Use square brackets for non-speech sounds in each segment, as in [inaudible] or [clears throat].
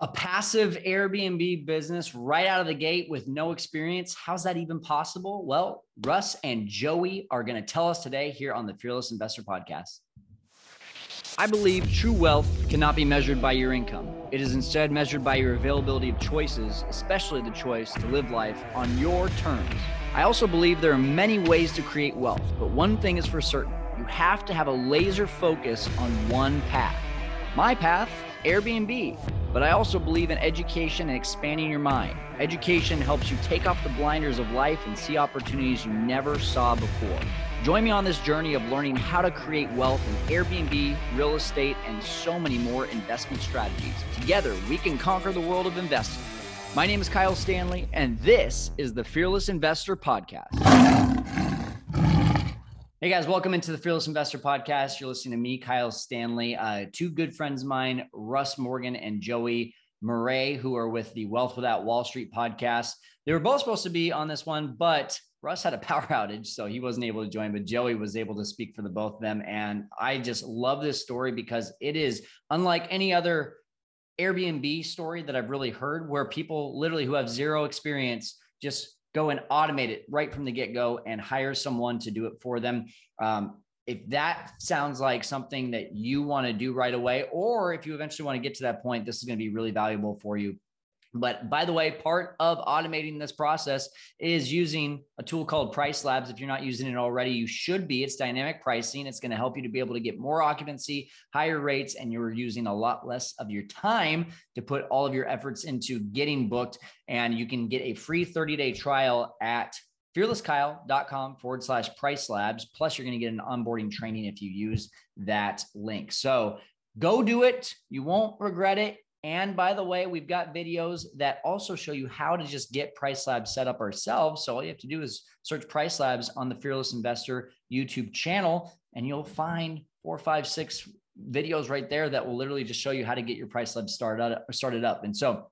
A passive Airbnb business right out of the gate with no experience. How's that even possible? Well, Russ and Joey are going to tell us today here on the Fearless Investor Podcast. I believe true wealth cannot be measured by your income. It is instead measured by your availability of choices, especially the choice to live life on your terms. I also believe there are many ways to create wealth, but one thing is for certain you have to have a laser focus on one path. My path, Airbnb. But I also believe in education and expanding your mind. Education helps you take off the blinders of life and see opportunities you never saw before. Join me on this journey of learning how to create wealth in Airbnb, real estate, and so many more investment strategies. Together, we can conquer the world of investing. My name is Kyle Stanley, and this is the Fearless Investor Podcast. Hey guys, welcome into the Fearless Investor Podcast. You're listening to me, Kyle Stanley, uh, two good friends of mine, Russ Morgan and Joey Murray, who are with the Wealth Without Wall Street podcast. They were both supposed to be on this one, but Russ had a [laughs] power outage, so he wasn't able to join, but Joey was able to speak for the both of them. And I just love this story because it is unlike any other Airbnb story that I've really heard where people literally who have zero experience just go and automate it right from the get go and hire someone to do it for them. Um, if that sounds like something that you want to do right away, or if you eventually want to get to that point, this is going to be really valuable for you. But by the way, part of automating this process is using a tool called Price Labs. If you're not using it already, you should be. It's dynamic pricing. It's going to help you to be able to get more occupancy, higher rates, and you're using a lot less of your time to put all of your efforts into getting booked. And you can get a free 30 day trial at fearlesskyle.com forward slash price labs. Plus, you're going to get an onboarding training if you use that link. So go do it. You won't regret it. And by the way, we've got videos that also show you how to just get Price Labs set up ourselves. So all you have to do is search Price Labs on the Fearless Investor YouTube channel, and you'll find four, five, six videos right there that will literally just show you how to get your Price Labs started up, started up. And so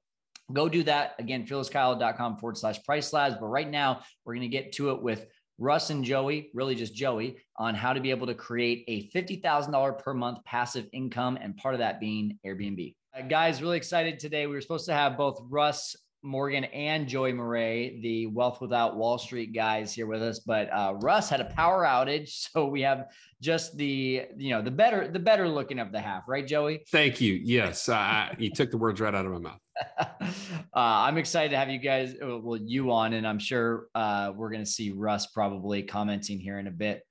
go do that again, fearlesskyle.com forward slash Price Labs. But right now, we're going to get to it with Russ and Joey, really just Joey, on how to be able to create a $50,000 per month passive income, and part of that being Airbnb. Uh, guys, really excited today. We were supposed to have both Russ Morgan and Joey Murray, the Wealth Without Wall Street guys, here with us. But uh, Russ had a power outage, [laughs] so we have just the you know the better the better looking of the half, right, Joey? Thank you. Yes, uh, you took the words right out of my mouth. [laughs] uh, I'm excited to have you guys, uh, well, you on, and I'm sure uh, we're going to see Russ probably commenting here in a bit.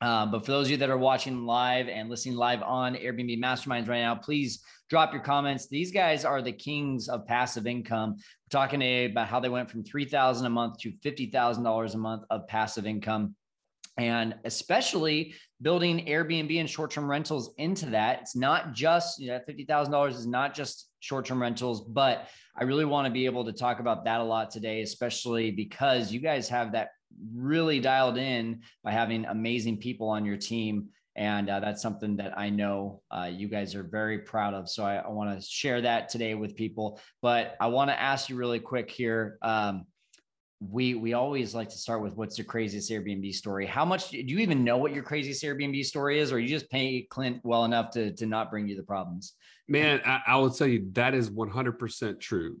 Um, but for those of you that are watching live and listening live on Airbnb Masterminds right now, please drop your comments. These guys are the kings of passive income. We're talking about how they went from 3000 a month to $50,000 a month of passive income. And especially building Airbnb and short term rentals into that. It's not just, you know, $50,000 is not just short term rentals, but I really want to be able to talk about that a lot today, especially because you guys have that really dialed in by having amazing people on your team. And uh, that's something that I know uh, you guys are very proud of. So I, I want to share that today with people. But I want to ask you really quick here. Um, we we always like to start with what's the craziest Airbnb story. How much do you even know what your craziest Airbnb story is, or you just pay Clint well enough to to not bring you the problems? Man, I, I will tell you that is one hundred percent true.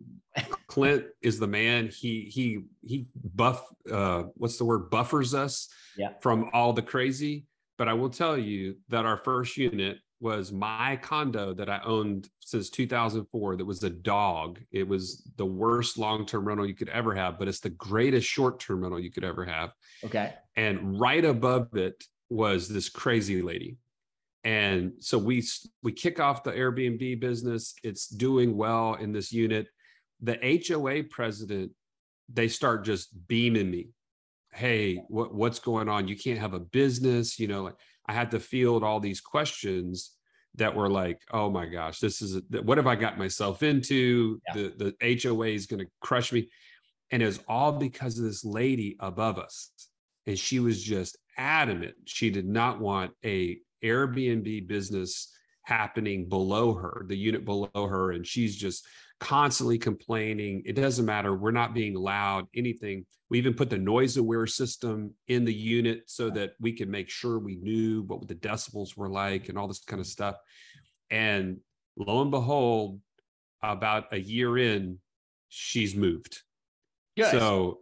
Clint is the man. He he he buff. Uh, what's the word? Buffers us yeah. from all the crazy. But I will tell you that our first unit was my condo that I owned since 2004 that was a dog. It was the worst long-term rental you could ever have, but it's the greatest short-term rental you could ever have. Okay. And right above it was this crazy lady. And so we we kick off the Airbnb business. It's doing well in this unit. The HOA president, they start just beaming me. Hey, what, what's going on? You can't have a business, you know, like I had to field all these questions that were like, oh my gosh, this is a, what have I got myself into? Yeah. The the HOA is going to crush me, and it was all because of this lady above us, and she was just adamant she did not want a Airbnb business happening below her, the unit below her, and she's just constantly complaining. It doesn't matter. We're not being loud, anything. We even put the noise aware system in the unit so that we could make sure we knew what the decibels were like and all this kind of stuff. And lo and behold, about a year in, she's moved. Good. So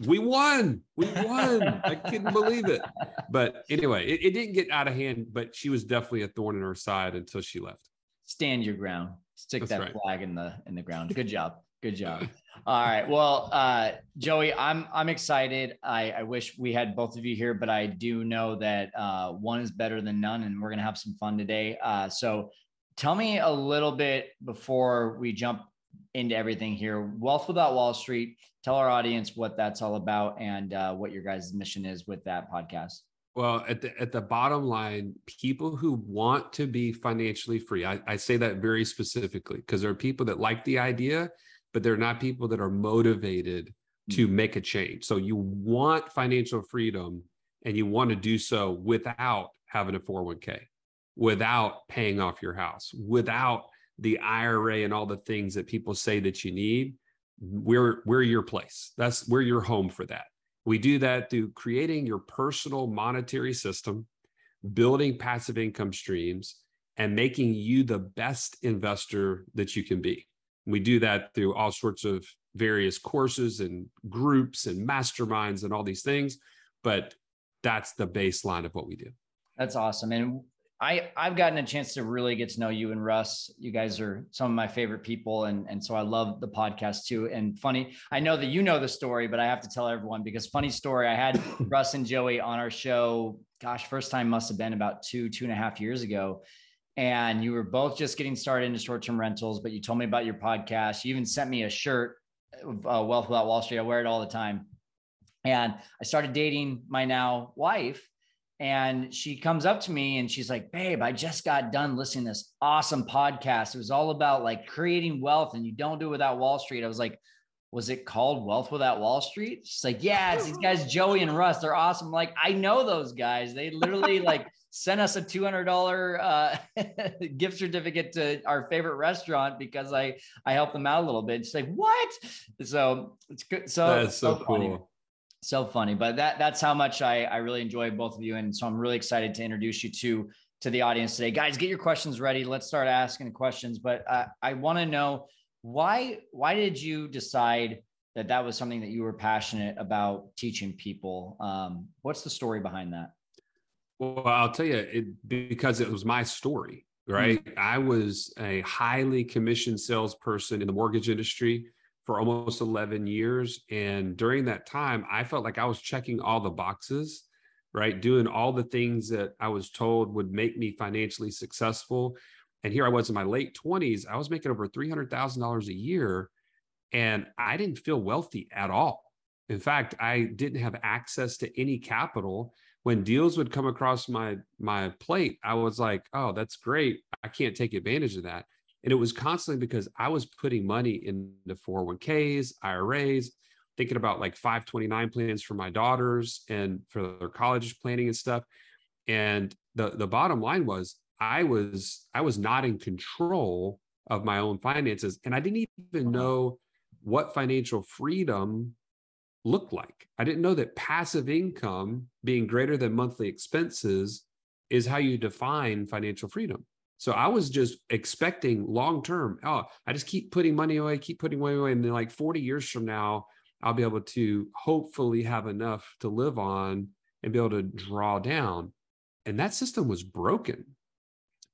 we won. We won. I [laughs] couldn't believe it. But anyway, it, it, didn't get out of hand, but she was definitely a thorn in her side until she left. Stand your ground. Stick That's that right. flag in the in the ground. Good job. Good job. [laughs] All right. Well, uh, Joey, I'm I'm excited. I, I wish we had both of you here, but I do know that uh, one is better than none, and we're gonna have some fun today. Uh, so, tell me a little bit before we jump into everything here. Wealth Without Wall Street. Tell our audience what that's all about and uh, what your guys' mission is with that podcast. Well, at the at the bottom line, people who want to be financially free, I, I say that very specifically because there are people that like the idea, but they're not people that are motivated to make a change. So you want financial freedom and you want to do so without having a 401k, without paying off your house, without the IRA and all the things that people say that you need. We're we're your place. That's we're your home for that. We do that through creating your personal monetary system, building passive income streams, and making you the best investor that you can be. We do that through all sorts of various courses and groups and masterminds and all these things. But that's the baseline of what we do. That's awesome. And I, I've gotten a chance to really get to know you and Russ. You guys are some of my favorite people. And, and so I love the podcast too. And funny, I know that you know the story, but I have to tell everyone because funny story, I had [coughs] Russ and Joey on our show. Gosh, first time must have been about two, two and a half years ago. And you were both just getting started into short-term rentals, but you told me about your podcast. You even sent me a shirt, uh, Wealth Without Wall Street. I wear it all the time. And I started dating my now wife and she comes up to me and she's like, Babe, I just got done listening to this awesome podcast. It was all about like creating wealth and you don't do it without Wall Street. I was like, Was it called Wealth Without Wall Street? She's like, Yeah, it's these guys, Joey and Russ. They're awesome. I'm like, I know those guys. They literally [laughs] like sent us a $200 uh, [laughs] gift certificate to our favorite restaurant because I, I helped them out a little bit. She's like, What? So it's good. So That's so, so cool. funny so funny but that that's how much I, I really enjoy both of you and so i'm really excited to introduce you to to the audience today. Guys get your questions ready. Let's start asking questions but uh, i want to know why why did you decide that that was something that you were passionate about teaching people? Um, what's the story behind that? Well, I'll tell you, it because it was my story, right? Mm. I was a highly commissioned salesperson in the mortgage industry for almost 11 years. And during that time, I felt like I was checking all the boxes, right? Doing all the things that I was told would make me financially successful. And here I was in my late 20s, I was making over $300,000 a year, and I didn't feel wealthy at all. In fact, I didn't have access to any capital when deals would come across my my plate i was like oh that's great i can't take advantage of that and it was constantly because i was putting money into 401ks iras thinking about like 529 plans for my daughters and for their college planning and stuff and the the bottom line was i was i was not in control of my own finances and i didn't even uh-huh. know what financial freedom looked like. I didn't know that passive income being greater than monthly expenses is how you define financial freedom. So I was just expecting long term, oh, I just keep putting money away, keep putting money away. And then like 40 years from now, I'll be able to hopefully have enough to live on and be able to draw down. And that system was broken.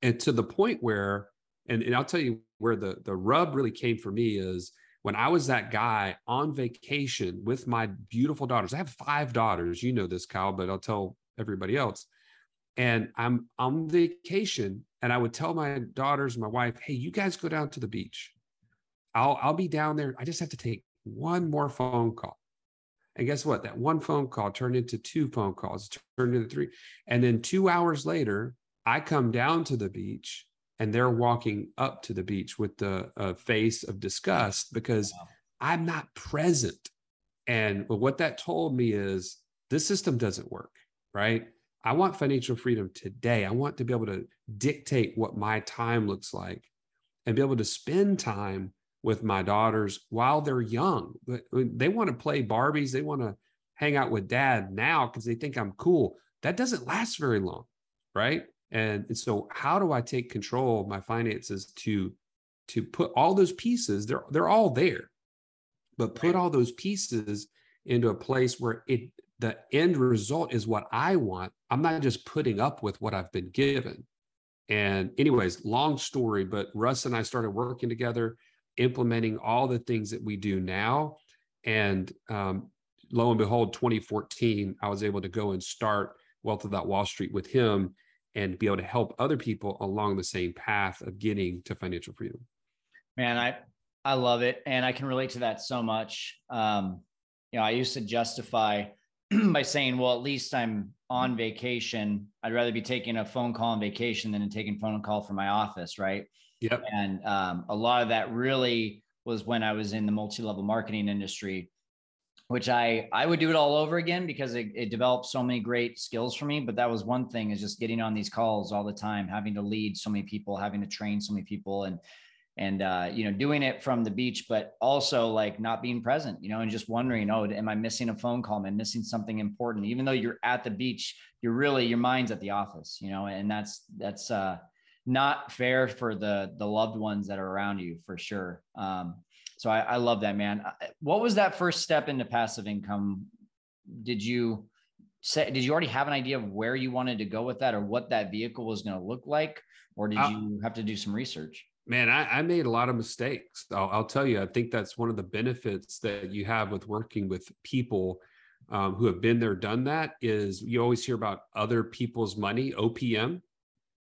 And to the point where, and, and I'll tell you where the, the rub really came for me is when I was that guy on vacation with my beautiful daughters, I have five daughters. You know this, Kyle, but I'll tell everybody else. And I'm on vacation, and I would tell my daughters, my wife, "Hey, you guys go down to the beach. I'll I'll be down there. I just have to take one more phone call." And guess what? That one phone call turned into two phone calls, turned into three, and then two hours later, I come down to the beach and they're walking up to the beach with the uh, face of disgust because Wow. I'm not present. And what that told me is this system doesn't work, right? I want financial freedom today. I want to be able to dictate what my time looks like and be able to spend time with my daughters while they're young. They want to play Barbies, they want to hang out with dad now because they think I'm cool. That doesn't last very long, right? And, and so how do I take control of my finances to to put all those pieces, they're they're all there, but put all those pieces into a place where it the end result is what I want. I'm not just putting up with what I've been given. And, anyways, long story, but Russ and I started working together, implementing all the things that we do now. And um, lo and behold, 2014, I was able to go and start Wealth Without Wall Street with him and be able to help other people along the same path of getting to financial freedom. Man, I I love it, and I can relate to that so much. Um, you know, I used to justify [clears throat] by saying, well, at least I'm on vacation. I'd rather be taking a phone call on vacation than taking phone call from my office, right? Yep. And um, a lot of that really was when I was in the multi-level marketing industry, which I I would do it all over again because it, it developed so many great skills for me. But that was one thing is just getting on these calls all the time, having to lead so many people, having to train so many people, and and uh, you know doing it from the beach but also like not being present you know and just wondering oh am i missing a phone call? Am i missing something important? Even though you're at the beach you're really your mind's at the office you know and that's that's uh not fair for the the loved ones that are around you for sure. Um so i, I love that man. Uh, what was that first step into passive income? Did you say did you already have an idea of where you wanted to go with that or what that vehicle was going to look like? Or did uh, you have to do some research man, I, I, made a lot of mistakes. I'll, I'll, tell you, I think that's one of the benefits that you have with working with people um, who have been there, done that. Is you always hear about other people's money, OPM,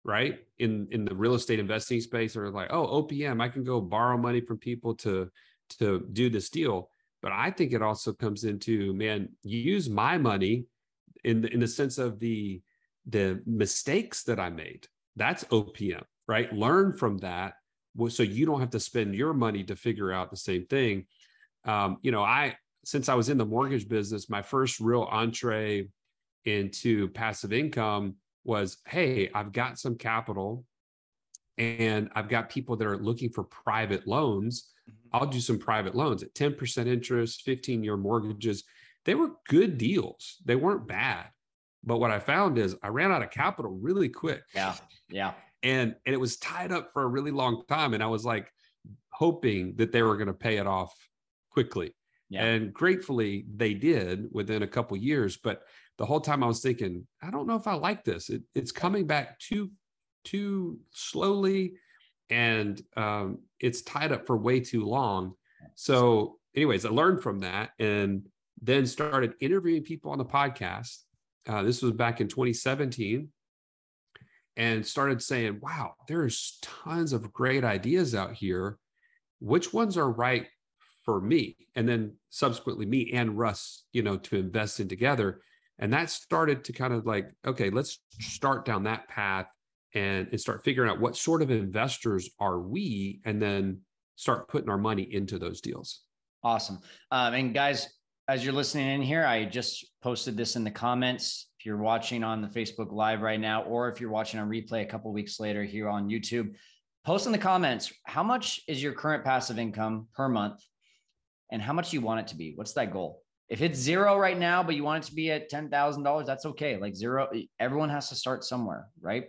right? In in the real estate investing space, they're like, oh, OPM, I can go borrow money from people to to do this deal. But I think it also comes into man, use my money in the, in the sense of the the mistakes that I made. That's OPM, right? Learn from that so you don't have to spend your money to figure out the same thing. Um, you know, I since I was in the mortgage business, my first real entree into passive income was, hey, I've got some capital and I've got people that are looking for private loans. Mm-hmm. I'll do some private loans at 10% interest, 15 year mortgages. They were good deals. They weren't bad. But what I found is I ran out of capital really quick. Yeah. Yeah and and it was tied up for a really long time and i was like hoping that they were going to pay it off quickly. Yeah. and gratefully they did within a couple years but the whole time i was thinking i don't know if i like this. It, it's coming back too too slowly and um, it's tied up for way too long. So anyways i learned from that and then started interviewing people on the podcast. Uh, this was back in 2017 and started saying, wow, there's tons of great ideas out here. Which ones are right for me? And then subsequently, me and Russ, you know, to invest in together. And that started to kind of like, okay, let's start down that path and, and start figuring out what sort of investors are we, and then start putting our money into those deals. Awesome. Um, and guys, as you're listening in here, I just posted this in the comments you're watching on the Facebook Live right now, or if you're watching on replay a couple weeks later here on YouTube, post in the comments how much is your current passive income per month and how much you want it to be? What's that goal? If it's zero right now, but you want it to be at $10,000, that's okay. Like zero, everyone has to start somewhere, right?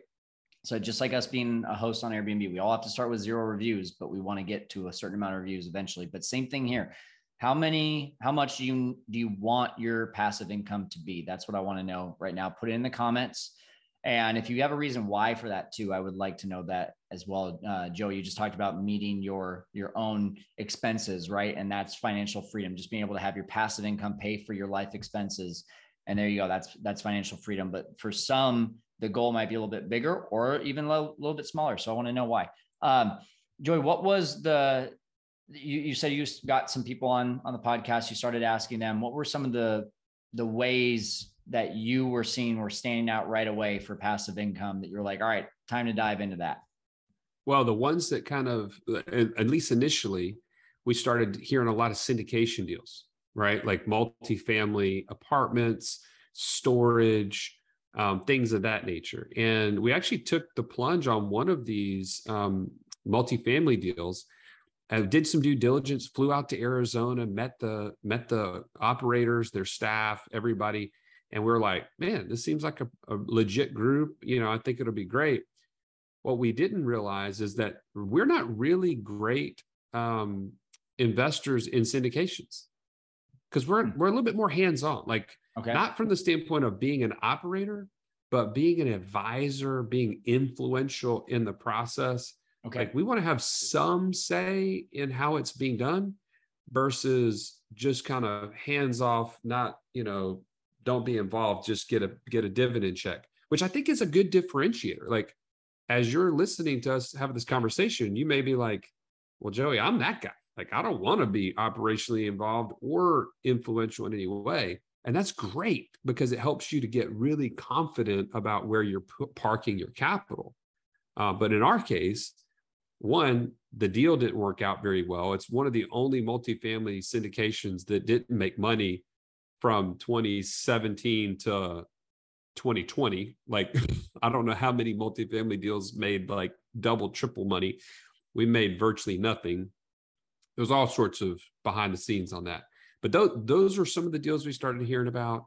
So just like us being a host on Airbnb, we all have to start with zero reviews, but we want to get to a certain amount of reviews eventually. But same thing here how many how much do you do you want your passive income to be? That's what i want to know right now. Put it in the comments. And if you have a reason why for that too i would like to know that as well. Uh, joe you just talked about meeting your your own expenses right? And that's financial freedom just being able to have your passive income pay for your life expenses. And there you go that's that's financial freedom. But for some the goal might be a little bit bigger or even a little, little bit smaller. So i want to know why. Um, Joey what was the you, you said you got some people on on the podcast. You started asking them what were some of the the ways that you were seeing were standing out right away for passive income that you're like all right time to dive into that. Well the ones that kind of at least initially we started hearing a lot of syndication deals right? Like multifamily apartments storage um, things of that nature. And we actually took the plunge on one of these um, multifamily deals I did some due diligence, flew out to Arizona, met the met the operators, their staff, everybody, and we are like, man, this seems like a, a legit group. You know, I think it'll be great. what we didn't realize is that we're not really great um, investors in syndications because we're Hmm. we're a little bit more hands on. Like Okay. not from the standpoint of being an operator, but being an advisor, being influential in the process. Okay. Like we want to have some say in how it's being done versus just kind of hands off, not, you know, don't be involved, just get a get a dividend check, which I think is a good differentiator. Like as you're listening to us have this conversation, you may be like, well, Joey, I'm that guy. Like I don't want to be operationally involved or influential in any way. And that's great because it helps you to get really confident about where you're pu- parking your capital. Uh, but in our case, one, the deal didn't work out very well. It's one of the only multifamily syndications that didn't make money from 2017 to 2020. Like, [laughs] I don't know how many multifamily deals made like double, triple money. We made virtually nothing. There's all sorts of behind the scenes on that. But those, those are some of the deals we started hearing about.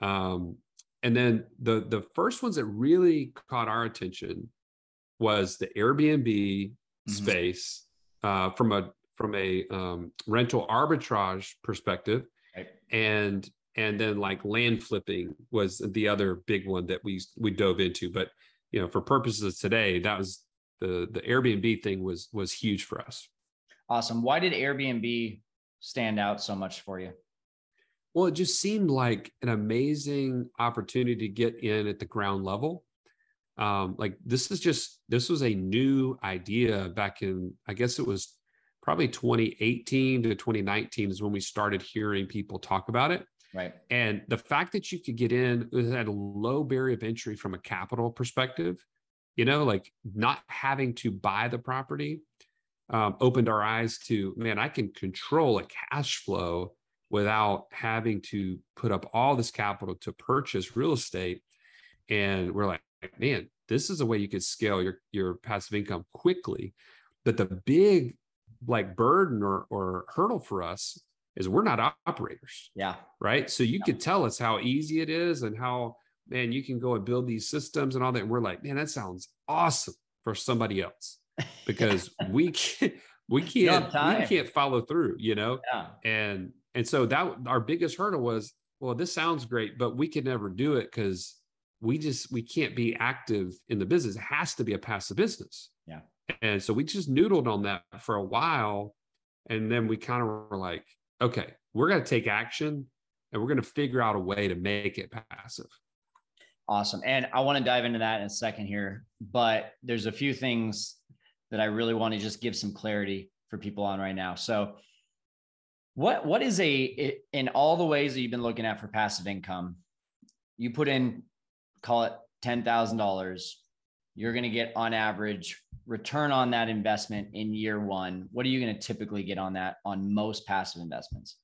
Um, and then the the first ones that really caught our attention was the Airbnb Mhm. space uh, from a from a um, rental arbitrage perspective, Right. and and then like land flipping was the other big one that we we dove into. But you know, for purposes of today, that was the the Airbnb thing was was huge for us. Awesome. Why did Airbnb stand out so much for you? Well, it just seemed like an amazing opportunity to get in at the ground level. Um, like this is just this was a new idea back in I guess it was probably 2018 to 2019 is when we started hearing people talk about it. Right. And the fact that you could get in it had a low barrier of entry from a capital perspective, you know, like not having to buy the property um, opened our eyes to man, I can control a cash flow without having to put up all this capital to purchase real estate. And we're like, man, this is a way you could scale your your passive income quickly. But the big like burden or or hurdle for us is we're not operators Yeah. right? So you could tell us how easy it is and how man you can go and build these systems and all that. And we're like, man, that sounds awesome for somebody else [laughs] because we can't we can't we can't follow through, you know. Yeah. And and so that our biggest hurdle was, well, this sounds great, but we could never do it because we just we can't be active in the business. It has to be a passive business. Yeah. And so we just noodled on that for a while. And then we kind of were like, okay, we're going to take action and we're going to figure out a way to make it passive. Awesome. And I want to dive into that in a second here, but there's a few things that I really want to just give some clarity for people on right now. So what what is a in all the ways that you've been looking at for passive income, you put in call it $10,000, you're going to get on average return on that investment in year 1. What are you going to typically get on that on most passive investments?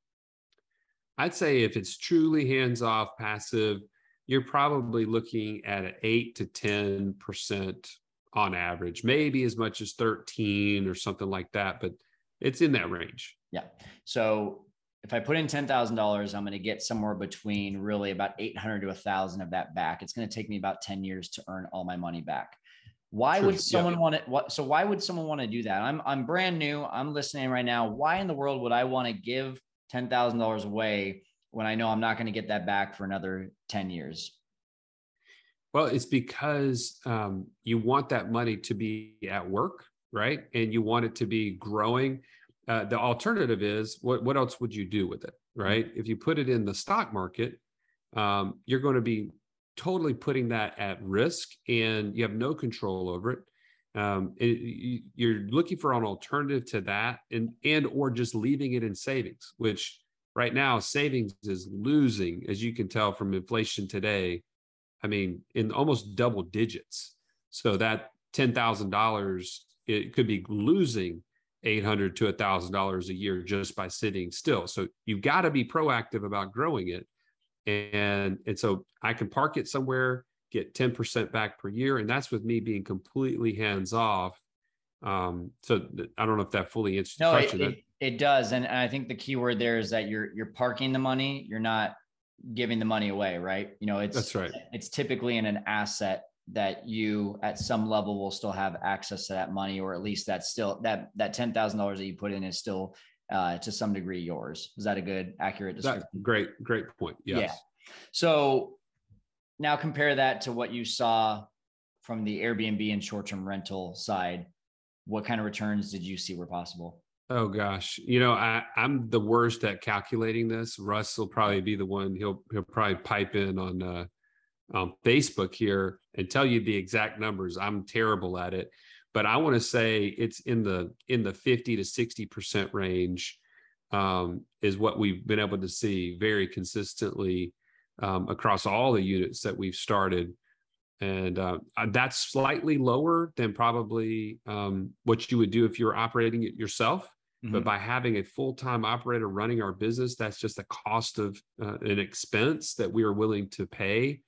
I'd say if it's truly hands off passive, you're probably looking at an eight to 10% on average, maybe as much as 13 or something like that, but it's in that range. Yeah. So if I put in ten thousand dollars, I'm going to get somewhere between really about eight hundred to a thousand of that back. It's going to take me about ten years to earn all my money back. Why Sure, would yeah. someone want to? What? So why would someone want to do that? I'm I'm brand new. I'm listening right now. Why in the world would I want to give ten thousand dollars away when I know I'm not going to get that back for another ten years? Well, it's because um, you want that money to be at work, right? And you want it to be growing. Uh, the alternative is what, what else would you do with it, right? If you put it in the stock market, um, you're going to be totally putting that at risk and you have no control over it. Um, it- you- you're looking for an alternative to that and, and or just leaving it in savings, which right now savings is losing, as you can tell from inflation today. I mean, in almost double digits. So that ten thousand dollars, it could be losing eight hundred to a thousand dollars a year just by sitting still. So you've got to be proactive about growing it, and and so I can park it somewhere, get ten percent back per year, and that's with me being completely hands off. Um, so th- I don't know if that fully answers the No, it, question. it, it does, and I think the key word there is that you're you're parking the money. You're not giving the money away, right? You know, it's That's right. It's typically in an asset that you at some level will still have access to that money, or at least that's still that that ten thousand dollars that you put in is still uh, to some degree yours. Is that a good accurate description? That, great, great point. Yes. Yeah. So now compare that to what you saw from the Airbnb and short-term rental side. What kind of returns did you see were possible? Oh gosh, you know I, I'm the worst at calculating this. Russ will probably be the one. He'll he'll probably pipe in on uh, on Facebook here and tell you the exact numbers. I'm terrible at it, but I want to say it's in the in the 50 to 60 percent range um, is what we've been able to see very consistently um, across all the units that we've started. And uh, uh, that's slightly lower than probably um, what you would do if you were operating it yourself. Mm-hmm. But by having a full time operator running our business, that's just a cost of uh, an expense that we are willing to pay,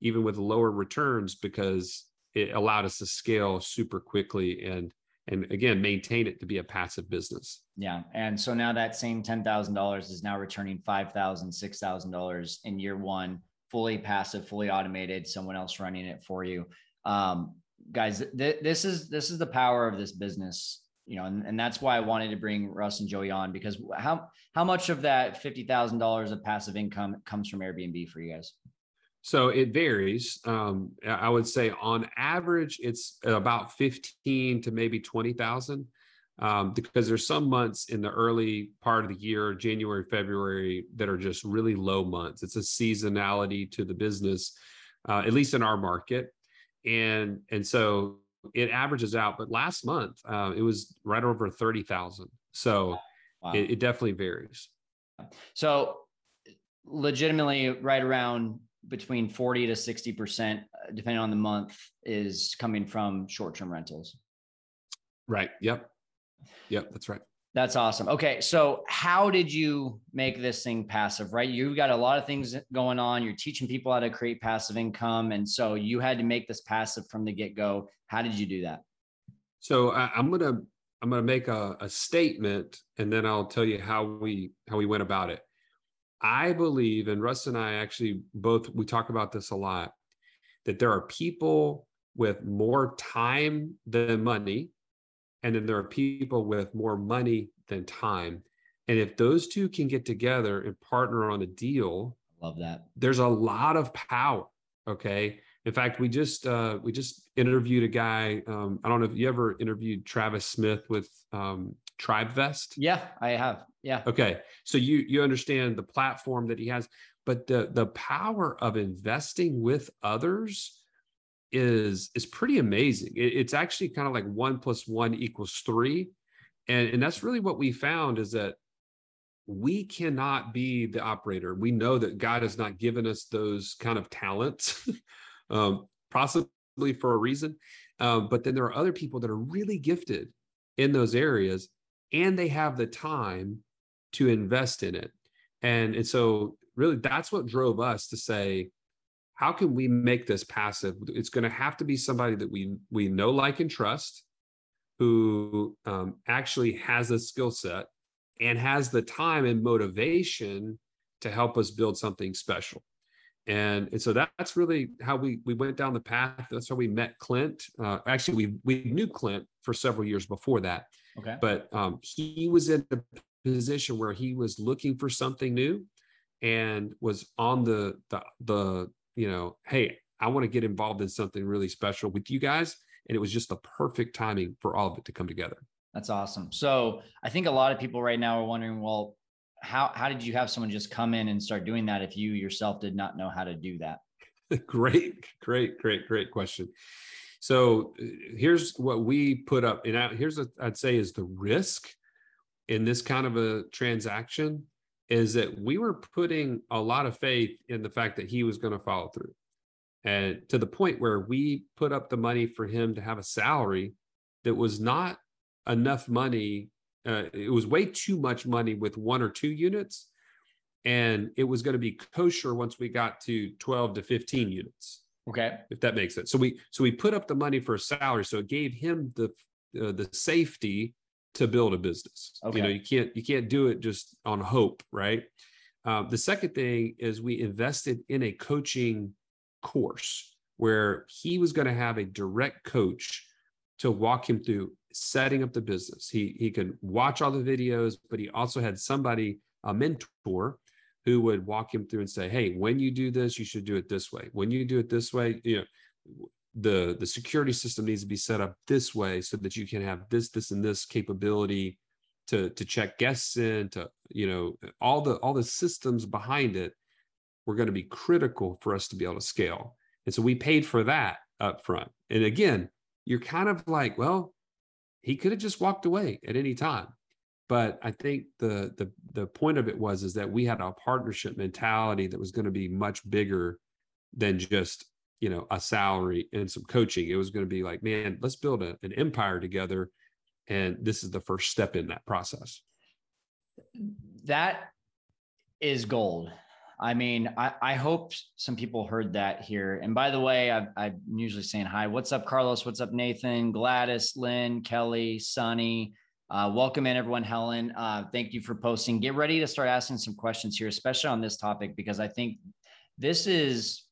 even with lower returns, because it allowed us to scale super quickly and and again maintain it to be a passive business. Yeah. And so now that same $10000 is now returning $5000 $6000 in year one fully passive fully automated someone else running it for you. Um, guys th- this is this is the power of this business you know and, and that's why i wanted to bring russ and joey on because how how much of that $50000 of passive income comes from airbnb for you guys so it varies. Um, I would say on average, it's about 15 to maybe 20,000 um, because there's some months in the early part of the year, January, February, that are just really low months. It's a seasonality to the business, uh, at least in our market. And, and so it averages out. But last month, uh, it was right over 30,000. So wow. it, it definitely varies. So legitimately right around between 40 to 60%, uh, depending on the month, is coming from short term rentals. Right. Yep. Yep. That's right. That's awesome. Okay. So, how did you make this thing passive, right? You've got a lot of things going on. You're teaching people how to create passive income. And so, you had to make this passive from the get go. How did you do that? So, I, am going to. I'm going to make a, a statement and then I'll tell you how we how we went about it. I believe, and Russ and I actually both, we talk about this a lot, that there are people with more time than money, and then there are people with more money than time. And if those two can get together and partner on a deal, love that. There's a lot of power. Okay. In fact, we just uh, we just interviewed a guy. Um, I don't know if you ever interviewed Travis Smith with um, TribeVest. Yeah, I have. Yeah. Okay. So you you understand the platform that he has, but the the power of investing with others is is pretty amazing. It, it's actually kind of like one plus one equals three, and and that's really what we found is that we cannot be the operator. We know that God has not given us those kind of talents, [laughs] um, possibly for a reason. Um, but then there are other people that are really gifted in those areas, and they have the time to invest in it. And, and so really that's what drove us to say, how can we make this passive? It's going to have to be somebody that we we know, like, and trust, who um, actually has a skill set and has the time and motivation to help us build something special. And, and so that, that's really how we we went down the path. That's how we met Clint. Uh, actually, we we knew Clint for several years before that. Okay. But um, he was in a position where he was looking for something new and was on the the the you know hey i want to get involved in something really special with you guys. And it was just the perfect timing for all of it to come together. That's awesome. So i think a lot of people right now are wondering well how how did you have someone just come in and start doing that if you yourself did not know how to do that? [laughs] Great great great great question. So uh, here's what we put up. And here's what i'd say is the risk in this kind of a transaction is that we were putting a lot of faith in the fact that he was going to follow through. And to the point where we put up the money for him to have a salary that was not enough money. Uh, it was way too much money with one or two units. And it was going to be kosher once we got to 12 to 15 units. Okay. If that makes sense. So we so we put up the money for a salary. So it gave him the uh, the safety to build a business. Okay. You know, you can't you can't do it just on hope, right? Um, the second thing is we invested in a coaching course. where he was going to have a direct coach to walk him through setting up the business. He he could watch all the videos, but he also had somebody, a mentor, who would walk him through and say, "Hey, when you do this, you should do it this way. When you do it this way, you know, the the security system needs to be set up this way so that you can have this, this, and this capability to to check guests in, to you know, all the all the systems behind it were going to be critical for us to be able to scale. And so we paid for that up front. And again, you're kind of like, well, he could have just walked away at any time but i think the the the point of it was is that we had a partnership mentality that was going to be much bigger than just you know a salary and some coaching it was going to be like man let's build a, an empire together and this is the first step in that process that is gold I mean, I, I hope some people heard that here. And by the way, I, I'm usually saying hi. What's up, Carlos? What's up, Nathan, Gladys, Lynn, Kelly, Sonny? Uh, welcome in, everyone. Helen, uh, thank you for posting. Get ready to start asking some questions here, especially on this topic, because I think this is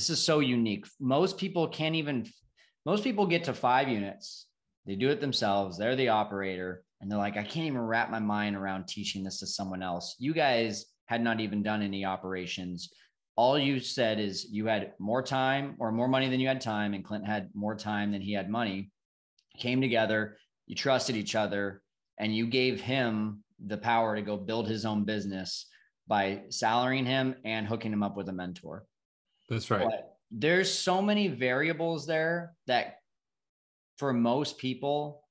this is so unique. Most people can't even. Most people get to five units. They do it themselves. They're the operator, and they're like, I can't even wrap my mind around teaching this to someone else. You guys had not even done any operations. All you said is you had more time or more money than you had time, and Clint had more time than he had money. Came together, you trusted each other, and you gave him the power to go build his own business by salarying him and hooking him up with a mentor. That's right. But there's so many variables there that for most people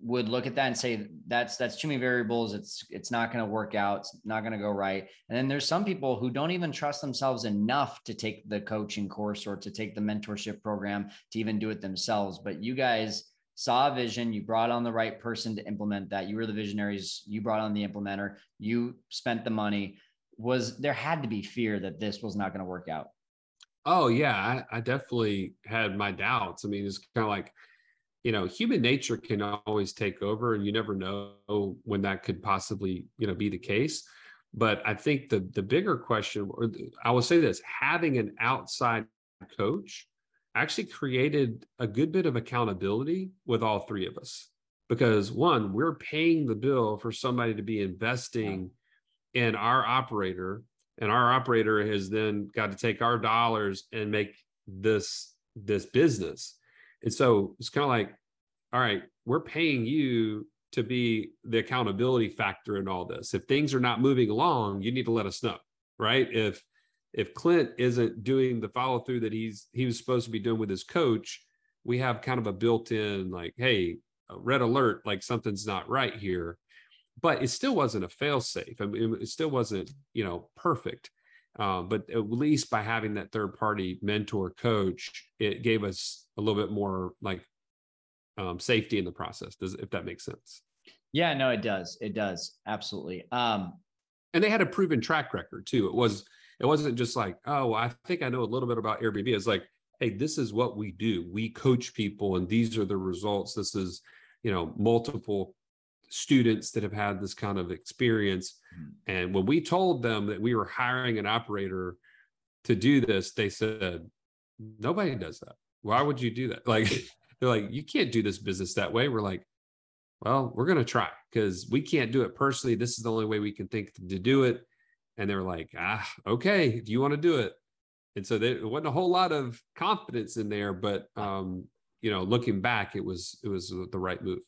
would look at that and say that's that's too many variables. It's it's not going to work out. It's not going to go right. And then there's some people who don't even trust themselves enough to take the coaching course or to take the mentorship program to even do it themselves. But you guys saw a vision. You brought on the right person to implement that. You were the visionaries. You brought on the implementer. You spent the money. Was there had to be fear that this was not going to work out oh yeah I, I definitely had my doubts. I mean it's kind of like you know human nature can always take over and you never know when that could possibly you know be the case. But i think the the bigger question or i will say this having an outside coach actually created a good bit of accountability with all three of us. Because one we're paying the bill for somebody to be investing in our operator and our operator has then got to take our dollars and make this this business and so it's kind of like, all right, we're paying you to be the accountability factor in all this. If things are not moving along, you need to let us know, right? If if Clint isn't doing the follow through that he's he was supposed to be doing with his coach, we have kind of a built-in like, hey, red alert, like something's not right here. But it still wasn't a fail safe. I mean, it still wasn't, you know, perfect. Uh, but at least by having that third party mentor coach, it gave us a little bit more like um, safety in the process. Does if that makes sense? Yeah, no, it does. It does absolutely. Um, and they had a proven track record too. It was it wasn't just like oh, I think I know a little bit about Airbnb. It's like hey, this is what we do. We coach people, and these are the results. This is you know multiple students that have had this kind of experience. Hmm. And when we told them that we were hiring an operator to do this, they said, nobody does that. Why would you do that? [laughs] Like, they're like, you can't do this business that way. We're like, well, we're going to try because we can't do it personally. This is the only way we can think to do it. And they were like, ah, okay, if you want to do it. And so there wasn't a whole lot of confidence in there, but um, you know, looking back, it was it was the right move.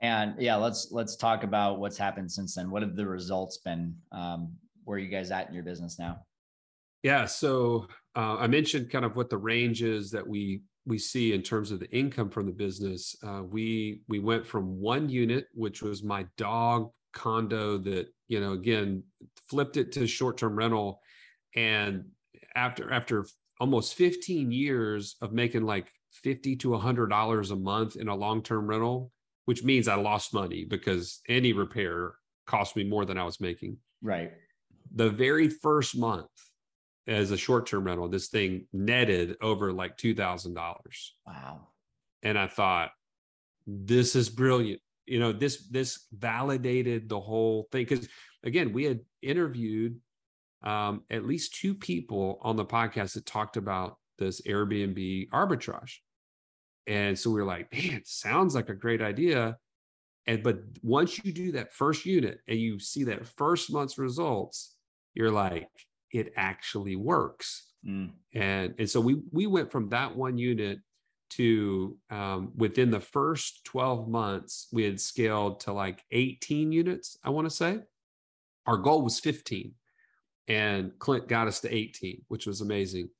And yeah, let's let's talk about what's happened since then. What have the results been? Um, where are you guys at in your business now? Yeah, so uh, I mentioned kind of what the range is that we we see in terms of the income from the business. Uh, we we went from one unit, which was my dog condo, that you know again flipped it to short term rental, and after after almost 15 years of making like 50 to 100 dollars a month in a long term rental which means I lost money because any repair cost me more than I was making. Right. The very first month as a short term rental, this thing netted over like $2,000. Wow. And I thought, this is brilliant. You know, this this validated the whole thing because again, we had interviewed um, at least two people on the podcast that talked about this Airbnb arbitrage. And so we were like, man, sounds like a great idea. And but once you do that first unit and you see that first month's results, you're like, it actually works. Mm. And and so we we went from that one unit to um, within the first 12 months, we had scaled to like 18 units, I want to say. Our goal was 15, and Clint got us to 18, which was amazing.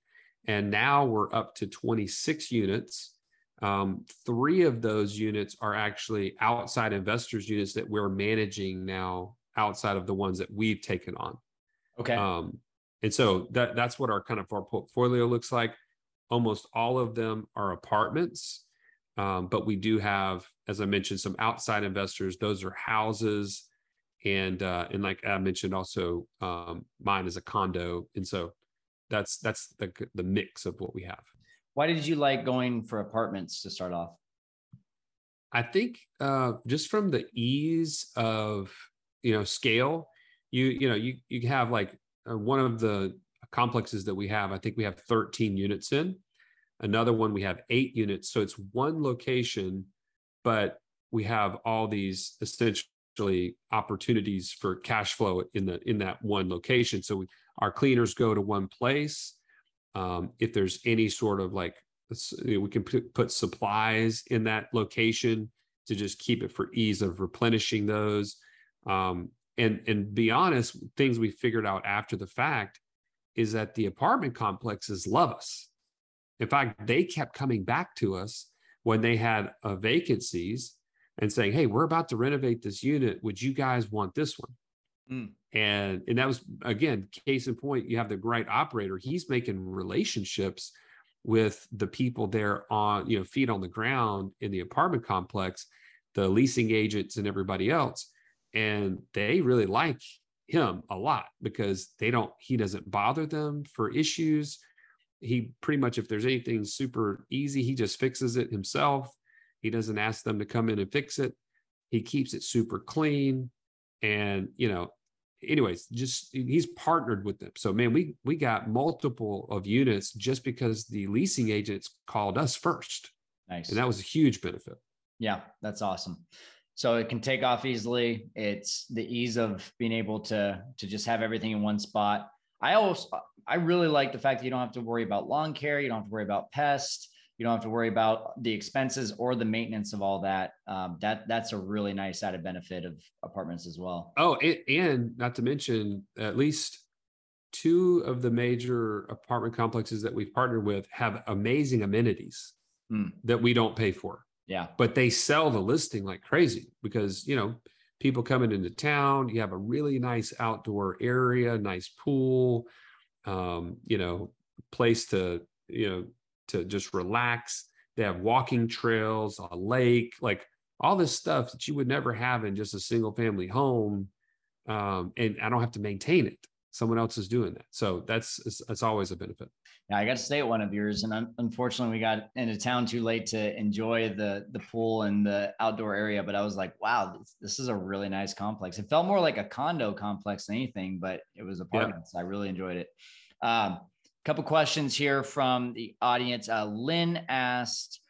And now we're up to 26 units. Um, three of those units are actually outside investors units that we're managing now outside of the ones that we've taken on. Okay. Um, and so that that's what our kind of our portfolio looks like. Almost all of them are apartments, um, but we do have, as I mentioned, some outside investors. Those are houses, and uh, and like I mentioned, also um, mine is a condo, and so that's that's the the mix of what we have. Why did you like going for apartments to start off? I think uh, just from the ease of you know scale, you you know you you have like uh, one of the complexes that we have. I think we have 13 units in. Another one we have eight units, so it's one location, but we have all these essentially opportunities for cash flow in the in that one location. So we, our cleaners go to one place. Um, if there's any sort of like, we can put, supplies in that location to just keep it for ease of replenishing those. Um, and and be honest, things we figured out after the fact is that the apartment complexes love us. In fact, they kept coming back to us when they had uh, vacancies and saying, "Hey, we're about to renovate this unit. Would you guys want this one?" Mm. And and that was again case in point. You have the right operator. He's making relationships with the people there on you know feet on the ground in the apartment complex, the leasing agents and everybody else, and they really like him a lot because they don't he doesn't bother them for issues. He pretty much if there's anything super easy, he just fixes it himself. He doesn't ask them to come in and fix it. He keeps it super clean and you know anyways, just he's partnered with them. So man, we we got multiple of units just because the leasing agents called us first. Nice. And that was a huge benefit. Yeah, that's awesome. So it can take off easily. It's the ease of being able to to just have everything in one spot. I also I really like the fact that you don't have to worry about lawn care, you don't have to worry about pests you don't have to worry about the expenses or the maintenance of all that. Um, that that's a really nice added benefit of apartments as well. Oh, and, and not to mention, at least two of the major apartment complexes that we've partnered with have amazing amenities mm. that we don't pay for. Yeah, but they sell the listing like crazy because you know people coming into town. You have a really nice outdoor area, nice pool, um, you know, place to you know to just relax. They have walking trails, a lake, like all this stuff that you would never have in just a single family home. Um, and I don't have to maintain it. Someone else is doing that. So that's it's, always a benefit. Yeah, I got to stay at one of yours, and unfortunately, we got into town too late to enjoy the the pool and the outdoor area. But I was like, wow, this, this is a really nice complex. It felt more like a condo complex than anything, but it was apartments. Yeah. I really enjoyed it. Um, couple questions here from the audience. Uh, Lynn asked,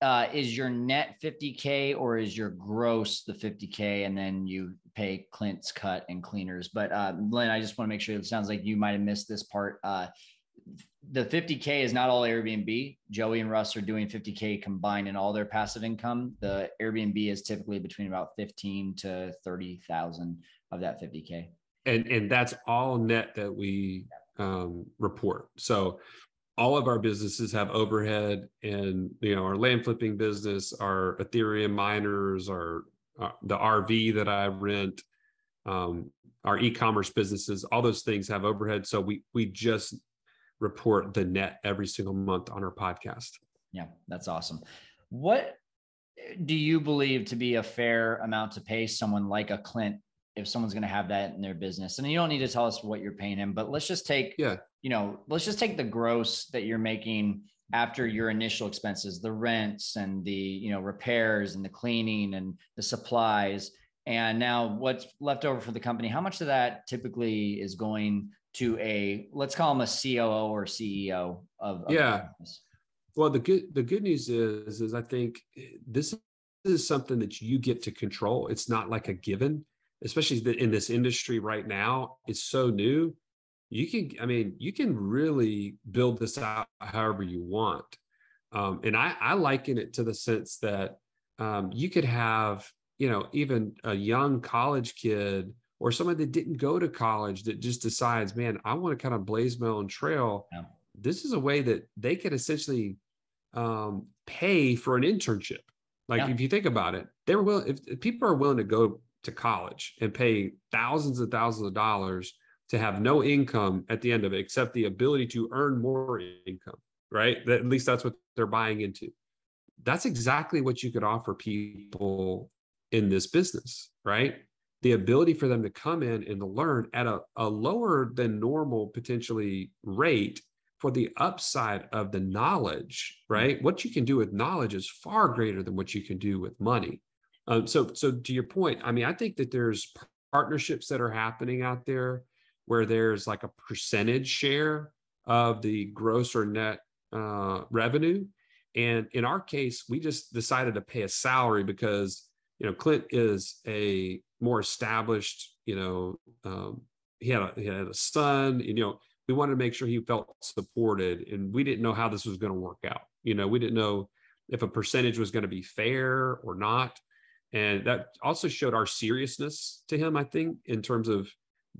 uh, is your net 50K or is your gross the 50K? And then you pay Clint's cut and cleaners. But uh, Lynn, I just want to make sure it sounds like you might have missed this part. Uh, the 50K is not all Airbnb. Joey and Russ are doing 50K combined in all their passive income. The Airbnb is typically between about 15 to 30,000 of that 50K. And, and that's all net that we um, report. So all of our businesses have overhead and you know our land flipping business our ethereum miners our uh, the rv that i rent um, our e-commerce businesses all those things have overhead. So we we just report the net every single month on our podcast. Yeah that's awesome. What do you believe to be a fair amount to pay someone like a clint if someone's going to have that in their business and you don't need to tell us what you're paying him but let's just take yeah. you know let's just take the gross that you're making after your initial expenses the rents and the you know repairs and the cleaning and the supplies. And now what's left over for the company how much of that typically is going to a let's call them a coo or ceo of, of yeah. well the good the good news is is i think this is something that you get to control. It's not like a given especially in this industry right now it's so new you can i mean you can really build this out however you want um, and I, I liken it to the sense that um, you could have you know even a young college kid or someone that didn't go to college that just decides man i want to kind of blaze my own trail yeah. this is a way that they could essentially um, pay for an internship like yeah. if you think about it they were willing if, if people are willing to go to college and pay thousands and thousands of dollars to have no income at the end of it except the ability to earn more income right at least that's what they're buying into that's exactly what you could offer people in this business, right? The ability for them to come in and to learn at a, a lower than normal potentially rate for the upside of the knowledge, right? What you can do with knowledge is far greater than what you can do with money. Um, so, so to your point, I mean, I think that there's partnerships that are happening out there where there's like a percentage share of the gross or net uh, revenue. And in our case, we just decided to pay a salary because you know, Clint is a more established, you know, um, he had a he had a son, and, you know, we wanted to make sure he felt supported, and we didn't know how this was going to work out. You know, we didn't know if a percentage was going to be fair or not, and that also showed our seriousness to him. I think in terms of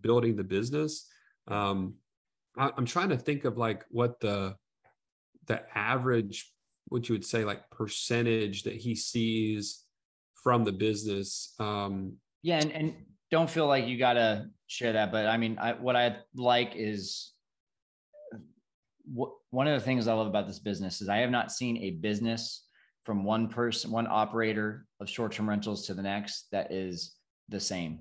building the business. Um, I, I'm trying to think of like what the the average, what you would say, like percentage that he sees from the business. Um, yeah, and, and don't feel like you got to share that, but I mean, I, what I like is one of the things I love about this business is I have not seen a business from one person, one operator of short-term rentals to the next that is the same.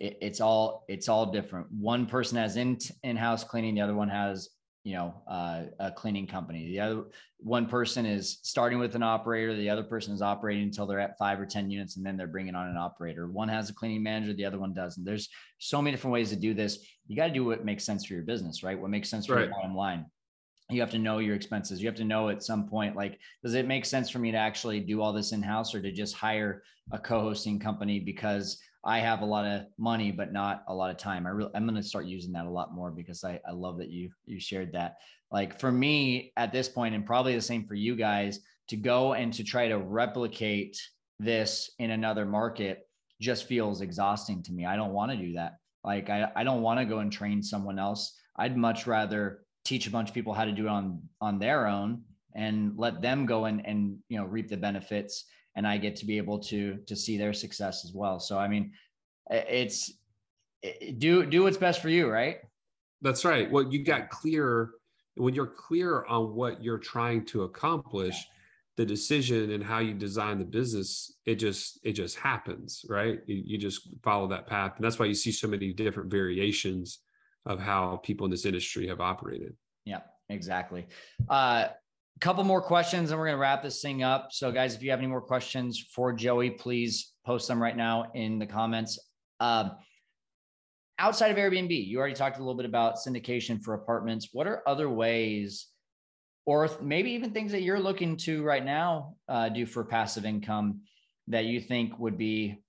It, it's all it's all different. One person has in in-house cleaning, the other one has you know uh, a cleaning company the other one person is starting with an operator the other person is operating until they're at five or ten units and then they're bringing on an operator one has a cleaning manager the other one doesn't there's so many different ways to do this you got to do what makes sense for your business right what makes sense for right. your bottom line you have to know your expenses you have to know at some point like does it make sense for me to actually do all this in house or to just hire a co-hosting company because I have a lot of money, but not a lot of time. I really, I'm going to start using that a lot more because I, I love that you, you shared that. Like for me at this point, and probably the same for you guys to go and to try to replicate this in another market just feels exhausting to me. I don't want to do that. Like I, I don't want to go and train someone else. I'd much rather teach a bunch of people how to do it on, on their own and let them go and, and, you know, reap the benefits and I get to be able to to see their success as well. So I mean, it's it, do do what's best for you, right? That's right. Well, you got clear when you're clear on what you're trying to accomplish. The decision and how you design the business, it just it just happens, right? You, you just follow that path, and that's why you see so many different variations of how people in this industry have operated. Yeah, exactly. Uh, a couple more questions and we're going to wrap this thing up. So, guys, if you have any more questions for Joey, please post them right now in the comments. Um, outside of Airbnb, you already talked a little bit about syndication for apartments. What are other ways, or maybe even things that you're looking to right now uh, do for passive income that you think would be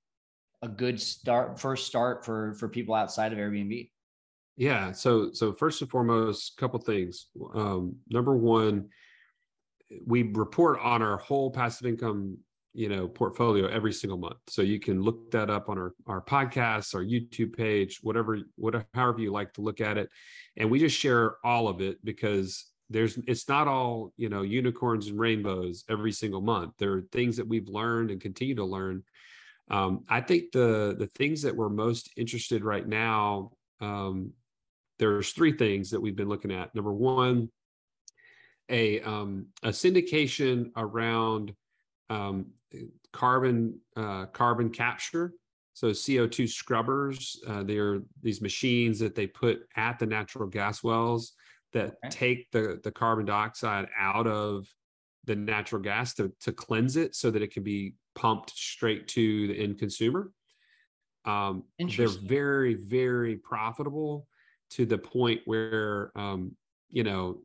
a good start, first start for for people outside of Airbnb? Yeah. So, so first and foremost, a couple things. Um, number one we report on our whole passive income you know portfolio every single month so you can look that up on our our podcasts our youtube page whatever whatever however you like to look at it and we just share all of it because there's it's not all you know unicorns and rainbows every single month there are things that we've learned and continue to learn um, i think the the things that we're most interested right now um, there's three things that we've been looking at number one a um, a syndication around um, carbon uh, carbon capture. So CO2 scrubbers, uh, they're these machines that they put at the natural gas wells that okay. take the, the carbon dioxide out of the natural gas to, to cleanse it so that it can be pumped straight to the end consumer. Um, they're very, very profitable to the point where, um, you know,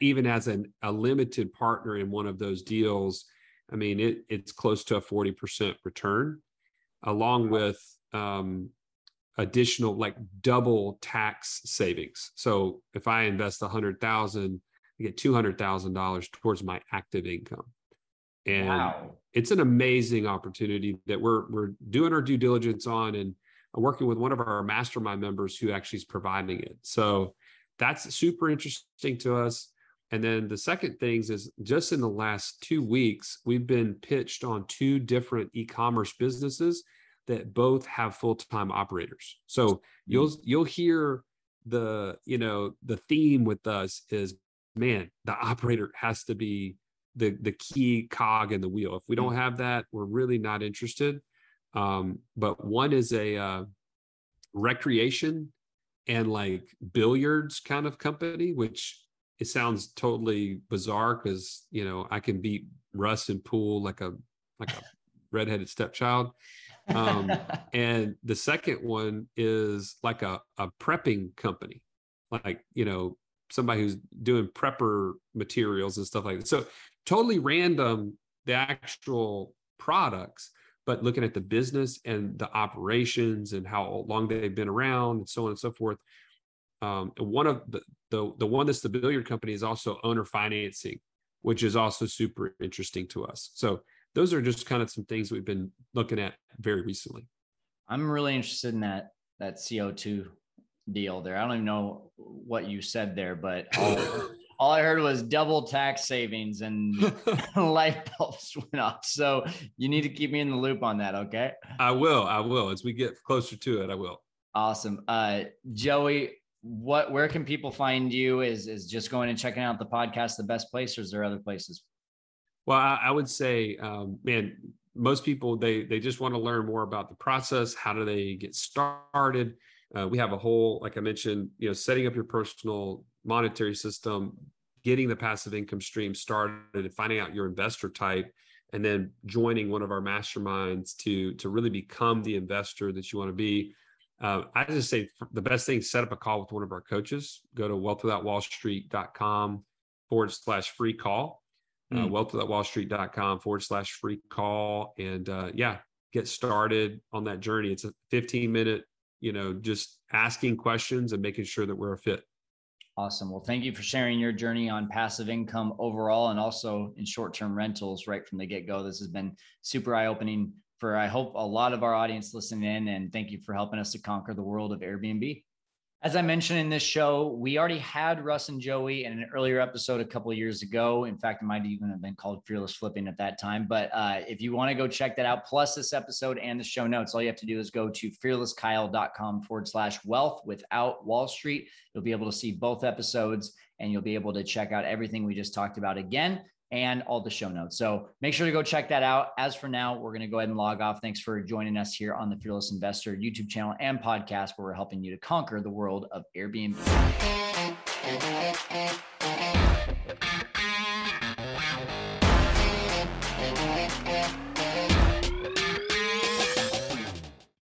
even as an, a limited partner in one of those deals, I mean, it, it's close to a 40% return, along with um, additional like double tax savings. So if I invest a hundred thousand, I get two hundred thousand dollars towards my active income. And wow. it's an amazing opportunity that we're we're doing our due diligence on and I'm working with one of our mastermind members who actually is providing it. So that's super interesting to us. And then the second things is just in the last two weeks, we've been pitched on two different e-commerce businesses that both have full-time operators. So you'll hmm. you'll hear the you know the theme with us is man the operator has to be the the key cog in the wheel. If we don't hmm. have that, we're really not interested. Um, but one is a uh, recreation and like billiards kind of company, which it sounds totally bizarre because you know I can beat Russ in pool like a like a [laughs] redheaded stepchild. Um, [laughs] and the second one is like a, a prepping company, like you know somebody who's doing prepper materials and stuff like that. So totally random the actual products, but looking at the business and the operations and how long they've been around and so on and so forth. Um, and one of the, the the one that's the billiard company is also owner financing, which is also super interesting to us. So those are just kind of some things we've been looking at very recently. I'm really interested in that that CO2 deal there. I don't even know what you said there, but [laughs] all I heard was double tax savings and [laughs] [laughs] light bulbs went off. So you need to keep me in the loop on that, okay? I will. I will. As we get closer to it, I will. Awesome. Uh, Joey, what where can people find you? Is is just going and checking out the podcast the best place, or is there other places? Well, I, I would say, um, man, most people they they just want to learn more about the process. How do they get started? Uh, we have a whole, like I mentioned, you know, setting up your personal monetary system, getting the passive income stream started, and finding out your investor type, and then joining one of our masterminds to to really become the investor that you want to be. Uh, I just say the best thing: set up a call with one of our coaches. Go to wealthwithoutwallstreet.com forward slash free call. Uh, mm. wealthwithoutwallstreet.com forward slash free call, and uh, yeah, get started on that journey. It's a 15 minute you know, just asking questions and making sure that we're a fit. Awesome. Well, thank you for sharing your journey on passive income overall and also in short term rentals right from the get go. This has been super eye opening for, I hope, a lot of our audience listening in. And thank you for helping us to conquer the world of Airbnb. As I mentioned in this show, we already had Russ and Joey in an earlier episode a couple years ago. In fact, it might even have been called Fearless Flipping at that time. But uh, if you want to go check that out, plus this episode and the show notes, all you have to do is go to fearlesskyle.com forward slash wealth without Wall Street. You'll be able to see both episodes and you'll be able to check out everything we just talked about again and all the show notes. So make sure to go check that out. As for now, we're going to go ahead and log off. Thanks for joining us here on the Fearless Investor YouTube channel and podcast, where we're helping you to conquer the world of Airbnb.